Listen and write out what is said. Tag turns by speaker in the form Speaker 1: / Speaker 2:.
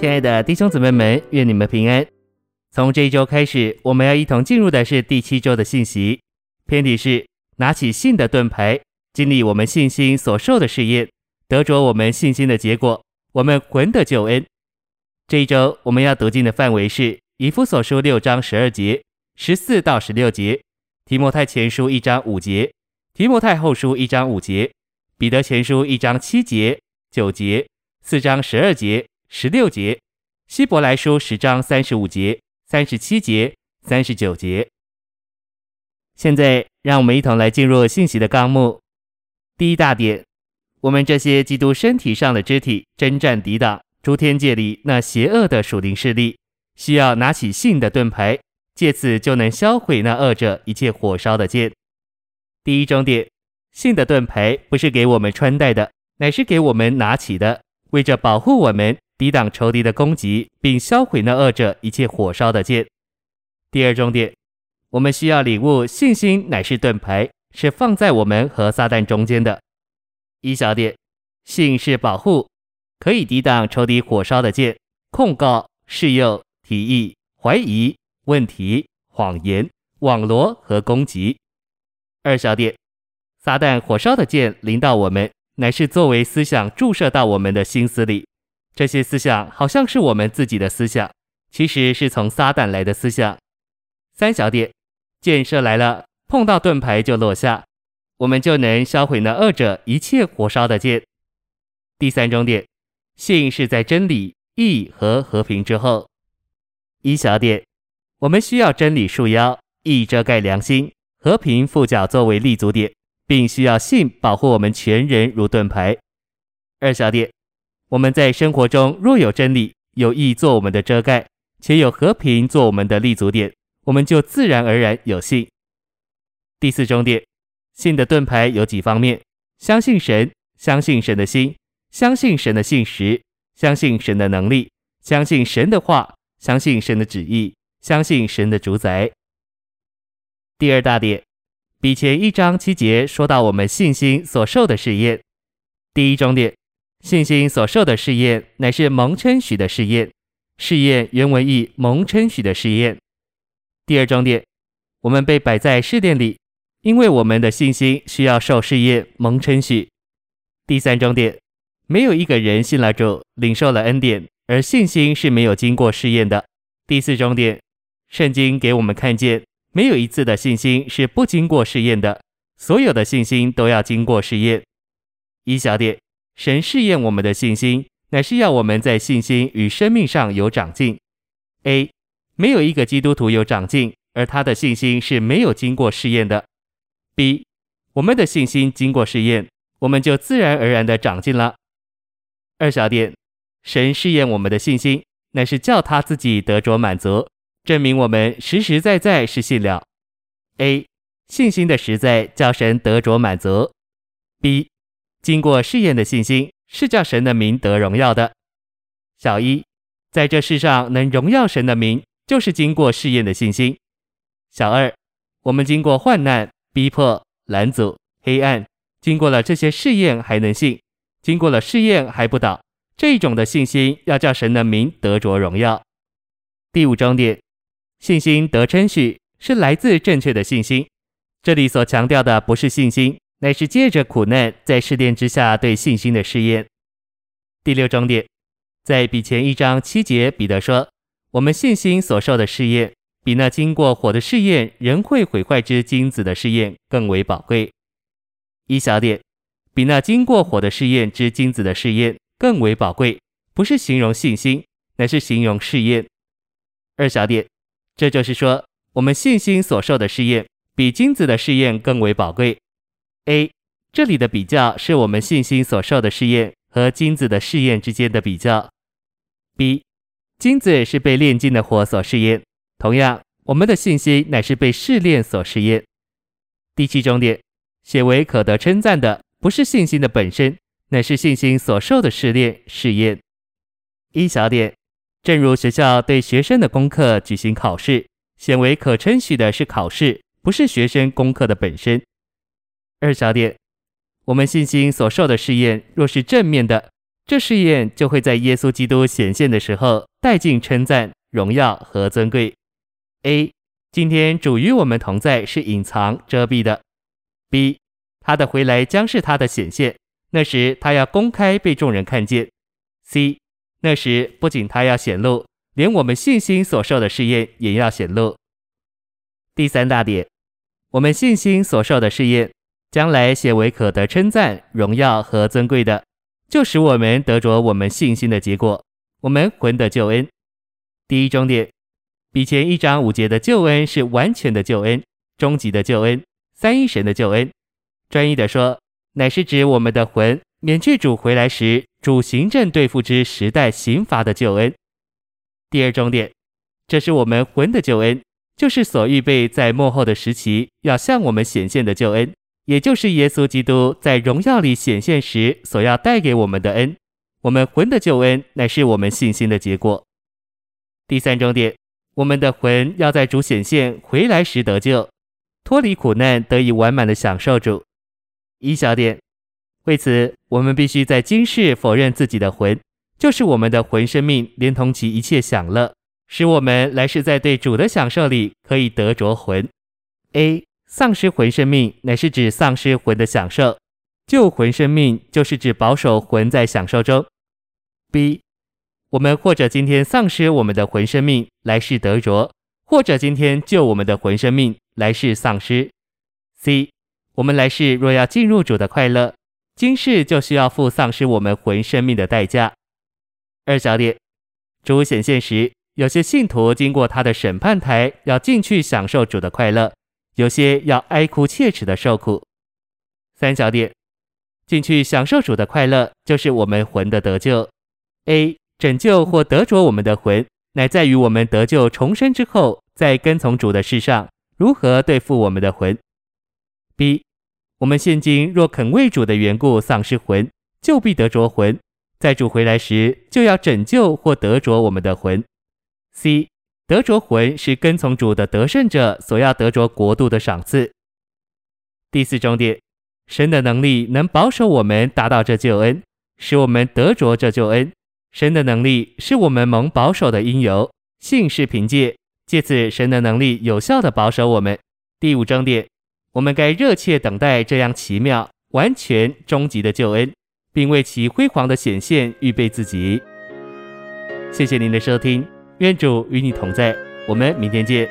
Speaker 1: 亲爱的弟兄姊妹们，愿你们平安。从这一周开始，我们要一同进入的是第七周的信息。篇题是拿起信的盾牌，经历我们信心所受的试验，得着我们信心的结果，我们魂的救恩。这一周我们要读经的范围是以弗所书六章十二节、十四到十六节，提摩太前书一章五节，提摩太后书一章五节，彼得前书一章七节、九节，四章十二节。十六节，希伯来书十章三十五节、三十七节、三十九节。现在，让我们一同来进入信息的纲目。第一大点，我们这些基督身体上的肢体，征战抵挡诸天界里那邪恶的属灵势力，需要拿起信的盾牌，借此就能销毁那恶者一切火烧的剑。第一重点，信的盾牌不是给我们穿戴的，乃是给我们拿起的，为着保护我们。抵挡仇敌的攻击，并销毁那恶者一切火烧的剑。第二重点，我们需要领悟，信心乃是盾牌，是放在我们和撒旦中间的。一小点，信是保护，可以抵挡仇敌火烧的剑、控告、试诱、提议、怀疑、问题、谎言、网罗和攻击。二小点，撒旦火烧的剑临到我们，乃是作为思想注射到我们的心思里。这些思想好像是我们自己的思想，其实是从撒旦来的思想。三小点，箭射来了，碰到盾牌就落下，我们就能销毁那恶者一切火烧的箭。第三重点，信是在真理、义和和平之后。一小点，我们需要真理束腰，义遮盖良心，和平附脚作为立足点，并需要信保护我们全人如盾牌。二小点。我们在生活中若有真理、有意做我们的遮盖，且有和平做我们的立足点，我们就自然而然有信。第四重点，信的盾牌有几方面：相信神，相信神的心，相信神的信实，相信神的能力，相信神的话，相信神的旨意，相信神的主宰。第二大点，比前一章七节说到我们信心所受的试验。第一重点。信心所受的试验，乃是蒙称许的试验。试验原文意蒙称许的试验。第二重点，我们被摆在试炼里，因为我们的信心需要受试验蒙称许。第三重点，没有一个人信了主，领受了恩典，而信心是没有经过试验的。第四重点，圣经给我们看见，没有一次的信心是不经过试验的，所有的信心都要经过试验。一小点。神试验我们的信心，乃是要我们在信心与生命上有长进。A，没有一个基督徒有长进，而他的信心是没有经过试验的。B，我们的信心经过试验，我们就自然而然的长进了。二小点，神试验我们的信心，乃是叫他自己得着满足，证明我们实实在在是信了。A，信心的实在叫神得着满足。B。经过试验的信心是叫神的名得荣耀的。小一，在这世上能荣耀神的名，就是经过试验的信心。小二，我们经过患难、逼迫、拦阻、黑暗，经过了这些试验还能信，经过了试验还不倒，这种的信心要叫神的名得着荣耀。第五重点，信心得称许是来自正确的信心。这里所强调的不是信心。乃是借着苦难，在试炼之下对信心的试验。第六重点，在比前一章七节，彼得说：“我们信心所受的试验，比那经过火的试验仍会毁坏之金子的试验更为宝贵。”一小点，比那经过火的试验之金子的试验更为宝贵，不是形容信心，乃是形容试验。二小点，这就是说，我们信心所受的试验，比金子的试验更为宝贵。A，这里的比较是我们信心所受的试验和金子的试验之间的比较。B，金子是被炼金的火所试验，同样，我们的信心乃是被试炼所试验。第七重点，显为可得称赞的不是信心的本身，乃是信心所受的试炼试验。一小点，正如学校对学生的功课举行考试，显为可称许的是考试，不是学生功课的本身。二小点，我们信心所受的试验，若是正面的，这试验就会在耶稣基督显现的时候带进称赞、荣耀和尊贵。A，今天主与我们同在是隐藏、遮蔽的。B，他的回来将是他的显现，那时他要公开被众人看见。C，那时不仅他要显露，连我们信心所受的试验也要显露。第三大点，我们信心所受的试验，将来显为可得称赞、荣耀和尊贵的。就使我们得着我们信心的结果，我们魂的救恩。第一重点，比前一章五节的救恩是完全的救恩、终极的救恩、三一神的救恩。专一的说，乃是指我们的魂免去主回来时主行政对付之时代刑罚的救恩。第二重点，这是我们魂的救恩，就是所预备在末后的时期要向我们显现的救恩。也就是耶稣基督在荣耀里显现时所要带给我们的恩，我们魂的救恩乃是我们信心的结果。第三重点，我们的魂要在主显现回来时得救，脱离苦难，得以完满的享受主。一小点，为此我们必须在今世否认自己的魂，就是我们的魂生命，连同其一切享乐，使我们来世在对主的享受里可以得着魂。A。丧失魂生命，乃是指丧失魂的享受；救魂生命，就是指保守魂在享受中。B，我们或者今天丧失我们的魂生命，来世得着；或者今天救我们的魂生命，来世丧失。C，我们来世若要进入主的快乐，今世就需要付丧失我们魂生命的代价。二小点，主显现时，有些信徒经过他的审判台，要进去享受主的快乐。有些要哀哭切齿的受苦。三小点，进去享受主的快乐，就是我们魂的得救。A 拯救或得着我们的魂，乃在于我们得救重生之后，在跟从主的事上如何对付我们的魂。B 我们现今若肯为主的缘故丧失魂，就必得着魂，在主回来时就要拯救或得着我们的魂。C 得着魂是跟从主的得胜者所要得着国度的赏赐。第四重点，神的能力能保守我们达到这救恩，使我们得着这救恩。神的能力是我们蒙保守的因由，信是凭借，借此神的能力有效地保守我们。第五重点，我们该热切等待这样奇妙、完全、终极的救恩，并为其辉煌的显现预备自己。谢谢您的收听。愿主与你同在，我们明天见。